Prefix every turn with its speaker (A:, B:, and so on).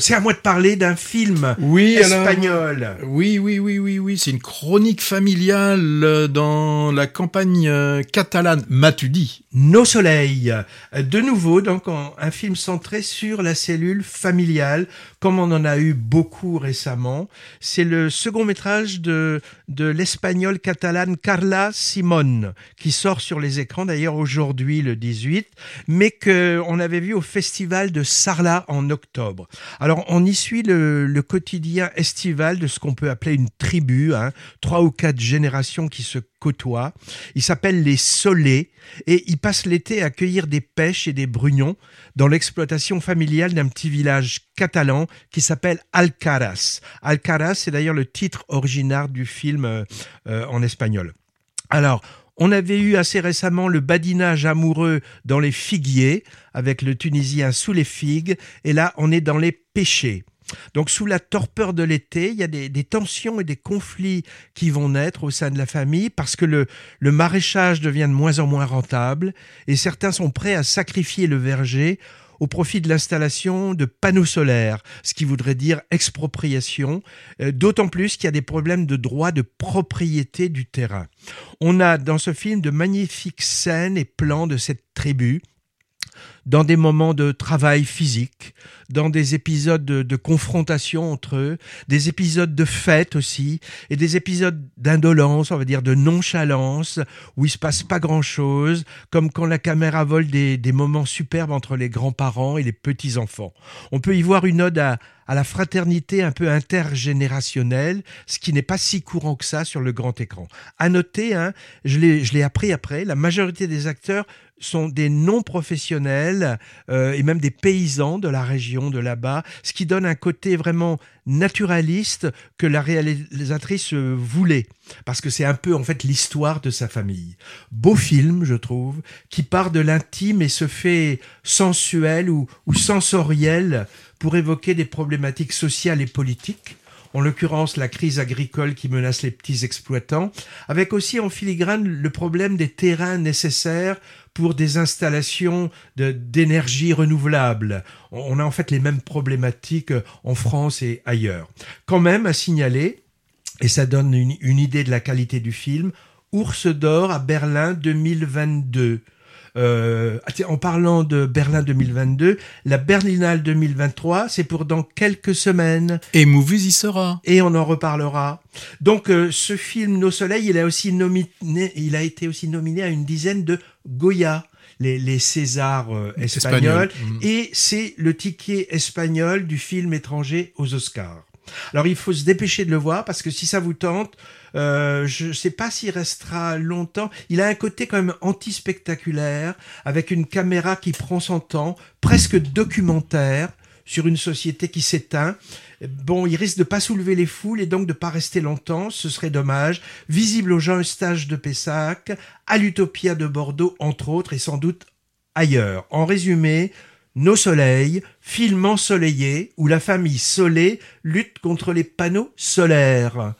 A: C'est à moi de parler d'un film
B: Oui, alors-
A: espagnol.
B: Oui, oui, oui, oui, oui. C'est une chronique familiale dans la campagne euh, catalane. M'as-tu dit?
A: Nos soleils. De nouveau, donc, un film centré sur la cellule familiale, comme on en a eu beaucoup récemment. C'est le second métrage de, de l'espagnole catalane Carla Simon, qui sort sur les écrans d'ailleurs aujourd'hui, le 18, mais que on avait vu au festival de Sarlat en octobre. Alors, on y suit le, le quotidien estival de ce qu'on peut appeler une tribu, hein, trois ou quatre générations qui se côtoient. Ils s'appellent les Solés et ils passent l'été à cueillir des pêches et des brugnons dans l'exploitation familiale d'un petit village catalan qui s'appelle Alcaraz. Alcaraz, c'est d'ailleurs le titre original du film euh, euh, en espagnol. Alors, on avait eu assez récemment le badinage amoureux dans les figuiers avec le Tunisien sous les figues et là, on est dans les pêchers. Donc sous la torpeur de l'été, il y a des, tensions et des conflits qui vont naître au sein de la famille parce que le, le maraîchage devient de moins en moins rentable et certains sont prêts à sacrifier le verger au profit de l'installation de panneaux solaires, ce qui voudrait dire expropriation, euh, d'autant plus qu'il y a des problèmes de droit de propriété du terrain. On a dans ce film de magnifiques scènes et plans de cette tribu dans des moments de travail physique, dans des épisodes de, confrontation entre eux, des épisodes de fête aussi, et des épisodes d'indolence, on va dire de nonchalance, où il se passe pas grand-chose, comme quand la caméra vole des, moments superbes entre les grands-parents et les petits-enfants. On peut y voir une ode à, la fraternité un peu intergénérationnelle, ce qui n'est pas si courant que ça sur le grand écran. À noter, hein, je l'ai appris après, la majorité des acteurs sont des non-professionnels euh, et même des paysans de la région de là-bas, ce qui donne un côté vraiment naturaliste que la réalisatrice euh, voulait, parce que c'est un peu en fait l'histoire de sa famille. Beau film, je trouve, qui part de l'intime et se fait sensuel ou, ou sensoriel pour évoquer des problématiques sociales et politiques en l'occurrence la crise agricole qui menace les petits exploitants, avec aussi en filigrane le problème des terrains nécessaires pour des installations d'énergie renouvelable. On a en fait les mêmes problématiques en France et ailleurs. Quand même à signaler, et ça donne une, une idée de la qualité du film, Ours d'or à Berlin 2022. Euh, ah, en parlant de Berlin 2022, la Berlinale 2023, c'est pour dans quelques semaines
B: Et Movies y sera.
A: et on en reparlera. Donc euh, ce film Nos Soleils, il a aussi nominé, il a été aussi nominé à une dizaine de Goya, les, les Césars euh, espagnols,
B: Espagnol, mhm.
A: et c'est le ticket espagnol du film étranger aux Oscars. Alors il faut se dépêcher de le voir parce que si ça vous tente, euh, je ne sais pas s'il restera longtemps. Il a un côté quand même anti-spectaculaire, avec une caméra qui prend son temps, presque documentaire, sur une société qui s'éteint. Bon, il risque de pas soulever les foules et donc de pas rester longtemps, ce serait dommage. Visible au Jean Eustache de Pessac, à l'Utopia de Bordeaux, entre autres, et sans doute ailleurs. En résumé, Nos soleils, film ensoleillé où la famille Solé lutte contre les panneaux solaires.